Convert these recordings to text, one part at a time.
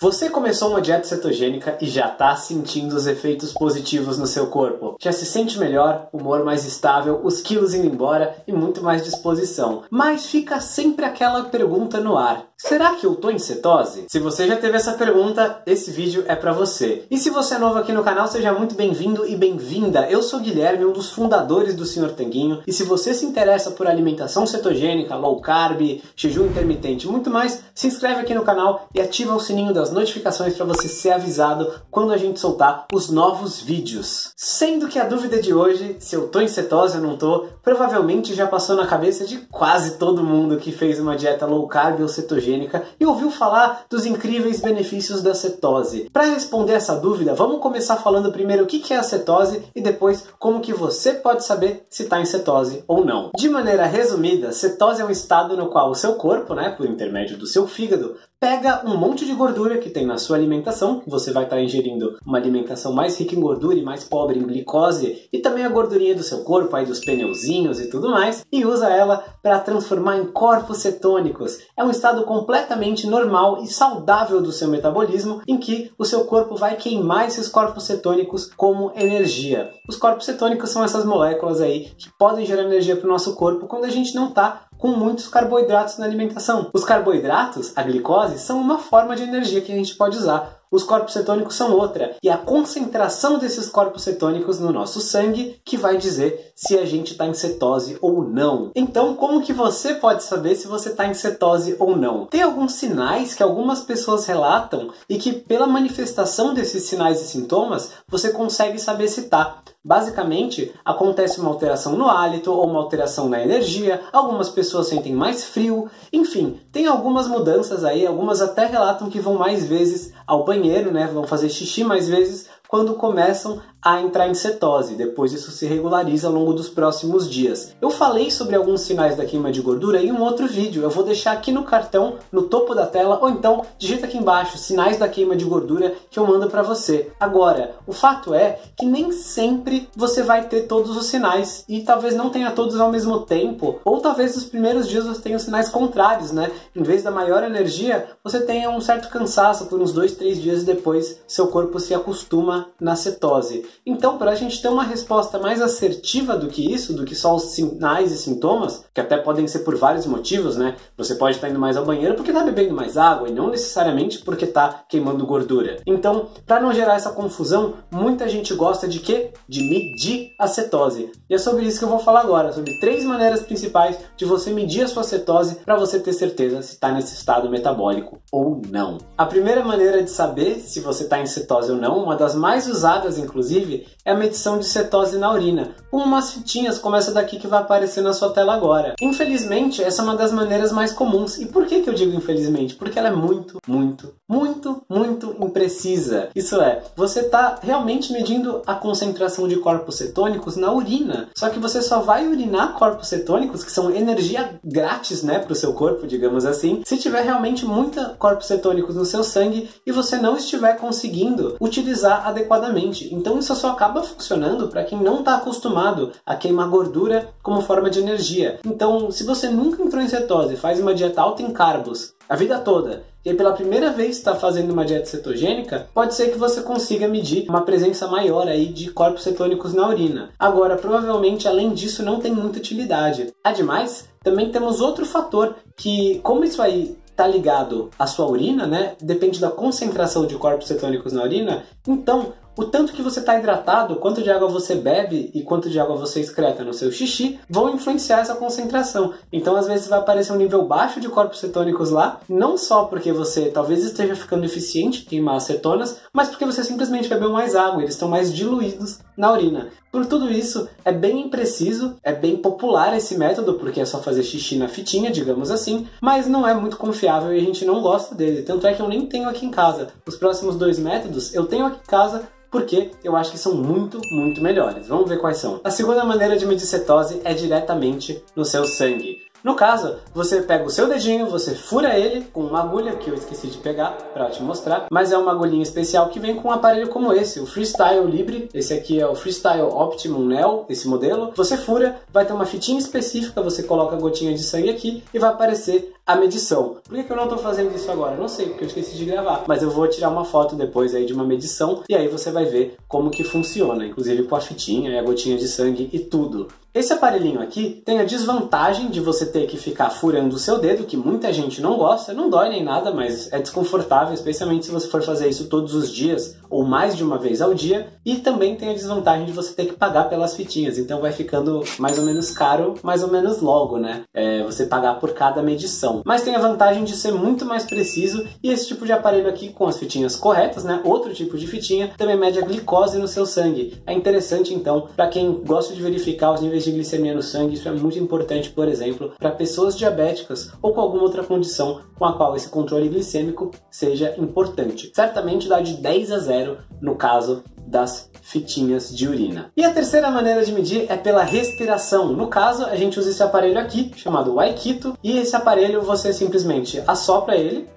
Você começou uma dieta cetogênica e já está sentindo os efeitos positivos no seu corpo. Já se sente melhor, humor mais estável, os quilos indo embora e muito mais disposição. Mas fica sempre aquela pergunta no ar: será que eu tô em cetose? Se você já teve essa pergunta, esse vídeo é para você. E se você é novo aqui no canal, seja muito bem-vindo e bem-vinda. Eu sou Guilherme, um dos fundadores do Senhor Tanguinho, e se você se interessa por alimentação cetogênica, low carb, jejum intermitente e muito mais, se inscreve aqui no canal e ativa o sininho das notificações para você ser avisado quando a gente soltar os novos vídeos. Sendo que a dúvida de hoje, se eu tô em cetose ou não tô, provavelmente já passou na cabeça de quase todo mundo que fez uma dieta low carb ou cetogênica e ouviu falar dos incríveis benefícios da cetose. Para responder essa dúvida, vamos começar falando primeiro o que é a cetose e depois como que você pode saber se está em cetose ou não. De maneira resumida, cetose é um estado no qual o seu corpo, né, por intermédio do seu fígado, pega um monte de gordura que tem na sua alimentação, você vai estar ingerindo uma alimentação mais rica em gordura e mais pobre em glicose, e também a gordurinha do seu corpo, aí dos pneuzinhos e tudo mais, e usa ela para transformar em corpos cetônicos. É um estado completamente normal e saudável do seu metabolismo, em que o seu corpo vai queimar esses corpos cetônicos como energia. Os corpos cetônicos são essas moléculas aí que podem gerar energia para o nosso corpo quando a gente não está com muitos carboidratos na alimentação. Os carboidratos, a glicose, são uma forma de energia que a gente pode usar os corpos cetônicos são outra, e a concentração desses corpos cetônicos no nosso sangue que vai dizer se a gente está em cetose ou não. Então, como que você pode saber se você está em cetose ou não? Tem alguns sinais que algumas pessoas relatam e que, pela manifestação desses sinais e sintomas, você consegue saber se está. Basicamente, acontece uma alteração no hálito ou uma alteração na energia, algumas pessoas sentem mais frio, enfim, tem algumas mudanças aí, algumas até relatam que vão mais vezes ao banheiro, né? Vão fazer xixi mais vezes quando começam a entrar em cetose. Depois isso se regulariza ao longo dos próximos dias. Eu falei sobre alguns sinais da queima de gordura em um outro vídeo. Eu vou deixar aqui no cartão, no topo da tela, ou então digita aqui embaixo sinais da queima de gordura que eu mando para você. Agora, o fato é que nem sempre você vai ter todos os sinais e talvez não tenha todos ao mesmo tempo, ou talvez nos primeiros dias você tenha os sinais contrários, né? Em vez da maior energia, você tenha um certo cansaço por uns dois, três dias depois, seu corpo se acostuma na cetose. Então, para a gente ter uma resposta mais assertiva do que isso, do que só os sinais e sintomas, que até podem ser por vários motivos, né? Você pode estar indo mais ao banheiro porque está bebendo mais água e não necessariamente porque está queimando gordura. Então, para não gerar essa confusão, muita gente gosta de quê? De medir a cetose. E é sobre isso que eu vou falar agora, sobre três maneiras principais de você medir a sua cetose para você ter certeza se está nesse estado metabólico ou não. A primeira maneira de saber se você está em cetose ou não, uma das mais usadas inclusive, é a medição de cetose na urina, com umas fitinhas como essa daqui que vai aparecer na sua tela agora. Infelizmente, essa é uma das maneiras mais comuns. E por que, que eu digo infelizmente? Porque ela é muito, muito, muito, muito imprecisa. Isso é, você está realmente medindo a concentração de corpos cetônicos na urina. Só que você só vai urinar corpos cetônicos, que são energia grátis, né, para o seu corpo, digamos assim, se tiver realmente muita corpos cetônicos no seu sangue e você não estiver conseguindo utilizar adequadamente. Então isso só acaba funcionando para quem não está acostumado a queimar gordura como forma de energia. Então, se você nunca entrou em cetose, faz uma dieta alta em carbos a vida toda, e pela primeira vez está fazendo uma dieta cetogênica, pode ser que você consiga medir uma presença maior aí de corpos cetônicos na urina. Agora, provavelmente, além disso, não tem muita utilidade. Ademais, também temos outro fator que, como isso aí está ligado à sua urina, né? Depende da concentração de corpos cetônicos na urina. Então, o tanto que você está hidratado, quanto de água você bebe e quanto de água você excreta no seu xixi vão influenciar essa concentração. Então, às vezes, vai aparecer um nível baixo de corpos cetônicos lá, não só porque você talvez esteja ficando eficiente em queimar acetonas, mas porque você simplesmente bebeu mais água, eles estão mais diluídos na urina. Por tudo isso, é bem impreciso, é bem popular esse método, porque é só fazer xixi na fitinha, digamos assim, mas não é muito confiável e a gente não gosta dele. Tanto é que eu nem tenho aqui em casa. Os próximos dois métodos eu tenho aqui em casa porque eu acho que são muito, muito melhores. Vamos ver quais são. A segunda maneira de medir cetose é diretamente no seu sangue. No caso, você pega o seu dedinho, você fura ele com uma agulha que eu esqueci de pegar para te mostrar, mas é uma agulhinha especial que vem com um aparelho como esse, o Freestyle Libre. Esse aqui é o Freestyle Optimum Neo, esse modelo. Você fura, vai ter uma fitinha específica, você coloca a gotinha de sangue aqui e vai aparecer a medição. Por que, que eu não estou fazendo isso agora? Não sei, porque eu esqueci de gravar. Mas eu vou tirar uma foto depois aí de uma medição e aí você vai ver como que funciona, inclusive com a fitinha e a gotinha de sangue e tudo. Esse aparelhinho aqui tem a desvantagem de você ter que ficar furando o seu dedo, que muita gente não gosta, não dói nem nada, mas é desconfortável, especialmente se você for fazer isso todos os dias ou mais de uma vez ao dia. E também tem a desvantagem de você ter que pagar pelas fitinhas, então vai ficando mais ou menos caro, mais ou menos logo, né? É, você pagar por cada medição. Mas tem a vantagem de ser muito mais preciso e esse tipo de aparelho aqui com as fitinhas corretas, né? Outro tipo de fitinha também mede a glicose no seu sangue. É interessante então para quem gosta de verificar os níveis de glicemia no sangue, isso é muito importante, por exemplo, para pessoas diabéticas ou com alguma outra condição com a qual esse controle glicêmico seja importante. Certamente dá de 10 a 0 no caso das fitinhas de urina. E a terceira maneira de medir é pela respiração. No caso, a gente usa esse aparelho aqui, chamado Waikito, e esse aparelho você simplesmente assopra ele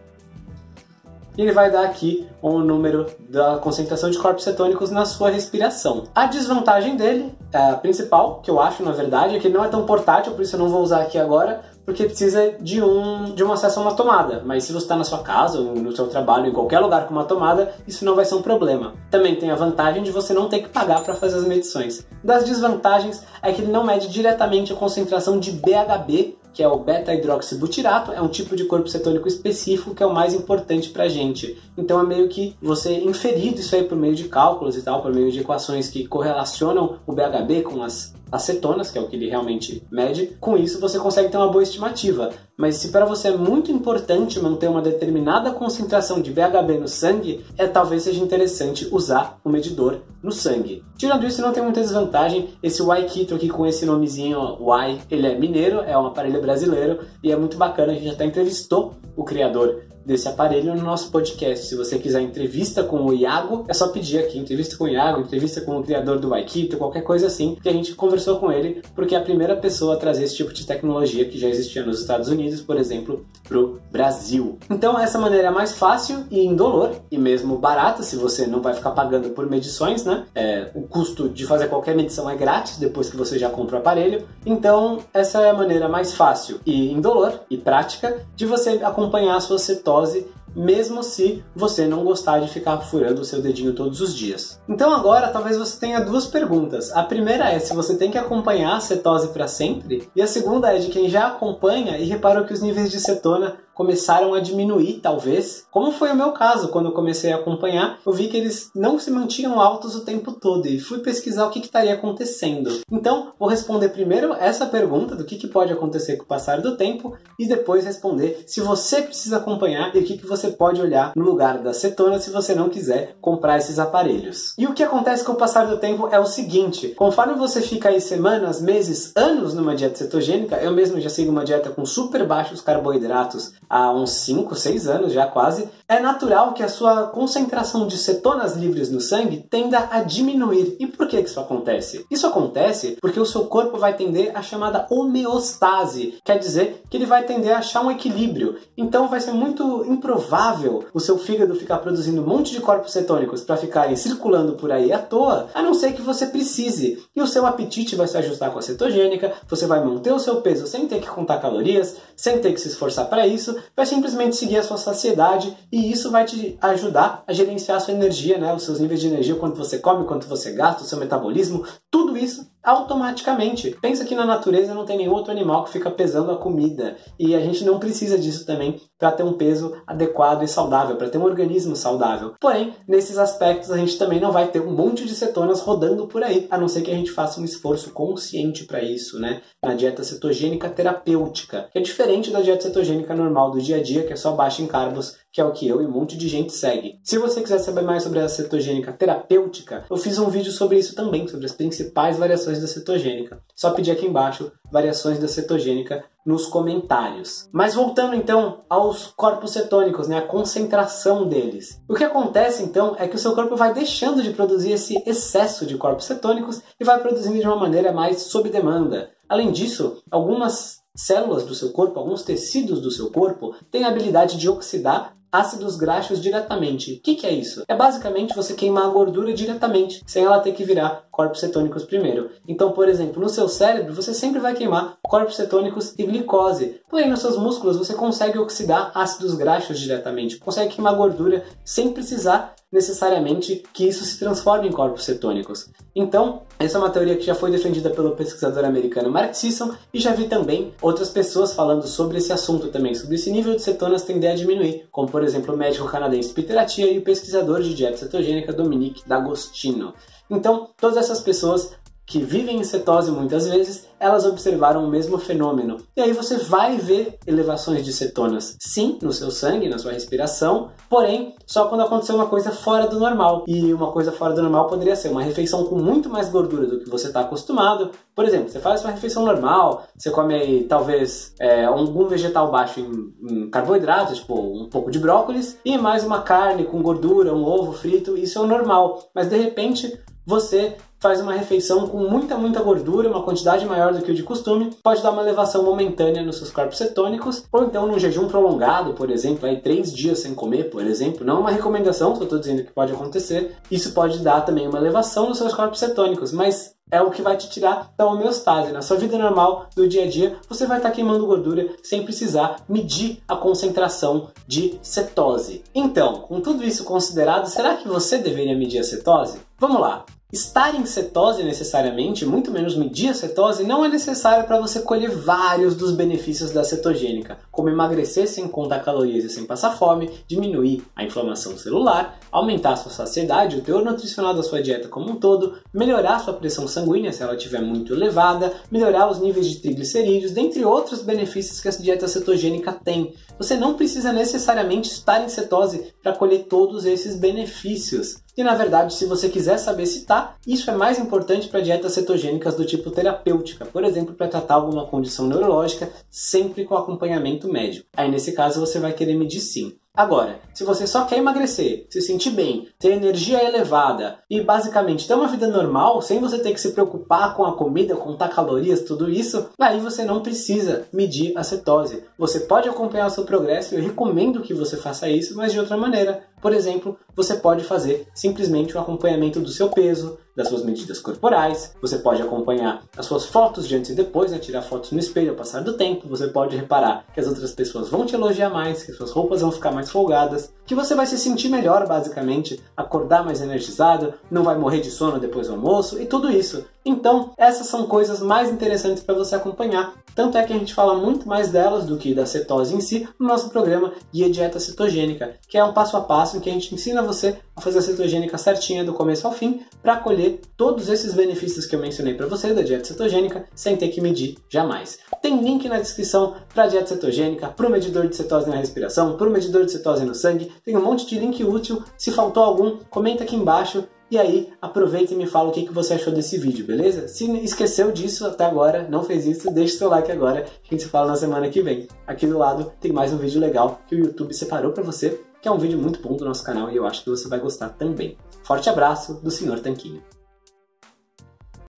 e ele vai dar aqui o número da concentração de corpos cetônicos na sua respiração. A desvantagem dele, a principal, que eu acho na verdade, é que ele não é tão portátil, por isso eu não vou usar aqui agora, porque precisa de um, de um acesso a uma tomada. Mas se você está na sua casa, ou no seu trabalho, em qualquer lugar com uma tomada, isso não vai ser um problema. Também tem a vantagem de você não ter que pagar para fazer as medições. Das desvantagens é que ele não mede diretamente a concentração de BHB, que é o beta-hidroxibutirato, é um tipo de corpo cetônico específico que é o mais importante para a gente. Então é meio que você inferir isso aí por meio de cálculos e tal, por meio de equações que correlacionam o BHB com as acetonas, que é o que ele realmente mede. Com isso você consegue ter uma boa estimativa. Mas se para você é muito importante manter uma determinada concentração de BHB no sangue, é talvez seja interessante usar o medidor no sangue. Tirando isso, não tem muita desvantagem. Esse Y-Kito aqui com esse nomezinho Y, ele é mineiro, é um aparelho brasileiro e é muito bacana. A gente até entrevistou o criador desse aparelho no nosso podcast. Se você quiser entrevista com o Iago, é só pedir aqui, entrevista com o Iago, entrevista com o criador do Waikito, qualquer coisa assim, que a gente conversou com ele, porque é a primeira pessoa a trazer esse tipo de tecnologia que já existia nos Estados Unidos, por exemplo, pro Brasil. Então essa maneira é mais fácil e indolor, e mesmo barata, se você não vai ficar pagando por medições, né? É, o custo de fazer qualquer medição é grátis depois que você já compra o aparelho. Então essa é a maneira mais fácil e indolor e prática de você acompanhar a sua cetose mesmo se você não gostar de ficar furando o seu dedinho todos os dias. Então agora talvez você tenha duas perguntas. A primeira é se você tem que acompanhar a cetose para sempre, e a segunda é de quem já acompanha e reparou que os níveis de cetona começaram a diminuir, talvez. Como foi o meu caso, quando eu comecei a acompanhar, eu vi que eles não se mantinham altos o tempo todo e fui pesquisar o que, estaria acontecendo. Então, vou responder primeiro essa pergunta do que, que pode acontecer com o passar do tempo e depois responder se você precisa acompanhar e o que, que você pode olhar no lugar da cetona se você não quiser comprar esses aparelhos. E o que acontece com o passar do tempo é o seguinte: conforme você fica aí semanas, meses, anos numa dieta cetogênica, eu mesmo já sigo uma dieta com super baixos carboidratos há uns 5, 6 anos já quase, é natural que a sua concentração de cetonas livres no sangue tenda a diminuir. E por que isso acontece? Isso acontece porque o seu corpo vai tender a chamada homeostase, quer dizer que ele vai tender a achar um equilíbrio. Então vai ser muito improvável o seu fígado ficar produzindo um monte de corpos cetônicos para ficarem circulando por aí à toa, a não ser que você precise. E o seu apetite vai se ajustar com a cetogênica, você vai manter o seu peso sem ter que contar calorias, sem ter que se esforçar para isso, vai simplesmente seguir a sua saciedade e e isso vai te ajudar a gerenciar a sua energia, né? os seus níveis de energia, quanto você come, quanto você gasta, o seu metabolismo, tudo isso automaticamente. Pensa que na natureza não tem nenhum outro animal que fica pesando a comida e a gente não precisa disso também para ter um peso adequado e saudável, para ter um organismo saudável. Porém, nesses aspectos a gente também não vai ter um monte de cetonas rodando por aí, a não ser que a gente faça um esforço consciente para isso, né? Na dieta cetogênica terapêutica, que é diferente da dieta cetogênica normal do dia a dia, que é só baixa em carbos, que é o que eu e um monte de gente segue. Se você quiser saber mais sobre a cetogênica terapêutica, eu fiz um vídeo sobre isso também, sobre as principais variações da cetogênica. Só pedir aqui embaixo variações da cetogênica nos comentários. Mas voltando então aos corpos cetônicos, né, a concentração deles. O que acontece então é que o seu corpo vai deixando de produzir esse excesso de corpos cetônicos e vai produzindo de uma maneira mais sob demanda. Além disso, algumas células do seu corpo, alguns tecidos do seu corpo, têm a habilidade de oxidar ácidos graxos diretamente. O que, que, é isso? É basicamente você queimar a gordura diretamente, sem ela ter que virar corpos cetônicos primeiro. Então, por exemplo, no seu cérebro você sempre vai queimar corpos cetônicos e glicose. Porém, nos seus músculos você consegue oxidar ácidos graxos diretamente, consegue queimar gordura sem precisar necessariamente que isso se transforme em corpos cetônicos. Então, essa é uma teoria que já foi defendida pelo pesquisador americano Mark Sisson e já vi também outras pessoas falando sobre esse assunto também, sobre esse nível de cetonas tender a diminuir, como por exemplo o médico canadense Peter Attia e o pesquisador de dieta cetogênica Dominique D'Agostino. Então, todas essas pessoas que vivem em cetose muitas vezes, elas observaram o mesmo fenômeno. E aí você vai ver elevações de cetonas, sim, no seu sangue, na sua respiração, porém, só quando aconteceu uma coisa fora do normal. E uma coisa fora do normal poderia ser uma refeição com muito mais gordura do que você está acostumado. Por exemplo, você faz uma refeição normal, você come aí, talvez é, algum vegetal baixo em, em carboidratos, tipo um pouco de brócolis, e mais uma carne com gordura, um ovo frito, isso é o normal. Mas de repente você faz uma refeição com muita, muita gordura, uma quantidade maior do que o de costume, pode dar uma elevação momentânea nos seus corpos cetônicos, ou então num jejum prolongado, por exemplo, aí três dias sem comer, por exemplo, não é uma recomendação, só estou dizendo que pode acontecer, isso pode dar também uma elevação nos seus corpos cetônicos, mas é o que vai te tirar da homeostase. Na sua vida normal, do dia a dia, você vai estar tá queimando gordura sem precisar medir a concentração de cetose. Então, com tudo isso considerado, será que você deveria medir a cetose? Vamos lá! Estar em cetose necessariamente, muito menos medir a cetose, não é necessário para você colher vários dos benefícios da cetogênica, como emagrecer sem contar calorias e sem passar fome, diminuir a inflamação celular, aumentar a sua saciedade, o teor nutricional da sua dieta como um todo, melhorar sua pressão sanguínea se ela estiver muito elevada, melhorar os níveis de triglicerídeos, dentre outros benefícios que a dieta cetogênica tem. Você não precisa necessariamente estar em cetose para colher todos esses benefícios. E na verdade, se você quiser saber se tá, isso é mais importante para dietas cetogênicas do tipo terapêutica, por exemplo, para tratar alguma condição neurológica, sempre com acompanhamento médico. Aí nesse caso você vai querer medir sim. Agora, se você só quer emagrecer, se sentir bem, ter energia elevada e basicamente ter uma vida normal, sem você ter que se preocupar com a comida, contar calorias, tudo isso, aí você não precisa medir a cetose. Você pode acompanhar o seu progresso, eu recomendo que você faça isso, mas de outra maneira. Por exemplo, você pode fazer simplesmente um acompanhamento do seu peso, das suas medidas corporais, você pode acompanhar as suas fotos de antes e depois, né, tirar fotos no espelho ao passar do tempo, você pode reparar que as outras pessoas vão te elogiar mais, que suas roupas vão ficar mais folgadas, que você vai se sentir melhor basicamente, acordar mais energizado, não vai morrer de sono depois do almoço e tudo isso. Então, essas são coisas mais interessantes para você acompanhar. Tanto é que a gente fala muito mais delas do que da cetose em si no nosso programa Guia Dieta Cetogênica, que é um passo a passo em que a gente ensina você a fazer a cetogênica certinha do começo ao fim para colher todos esses benefícios que eu mencionei para você da dieta cetogênica sem ter que medir jamais. Tem link na descrição para a dieta cetogênica, para o medidor de cetose na respiração, para o medidor de cetose no sangue. Tem um monte de link útil. Se faltou algum, comenta aqui embaixo e aí, aproveita e me fala o que, que você achou desse vídeo, beleza? Se esqueceu disso até agora, não fez isso, deixe seu like agora, a gente se fala na semana que vem. Aqui do lado tem mais um vídeo legal que o YouTube separou para você, que é um vídeo muito bom do nosso canal e eu acho que você vai gostar também. Forte abraço do Sr. Tanquinho.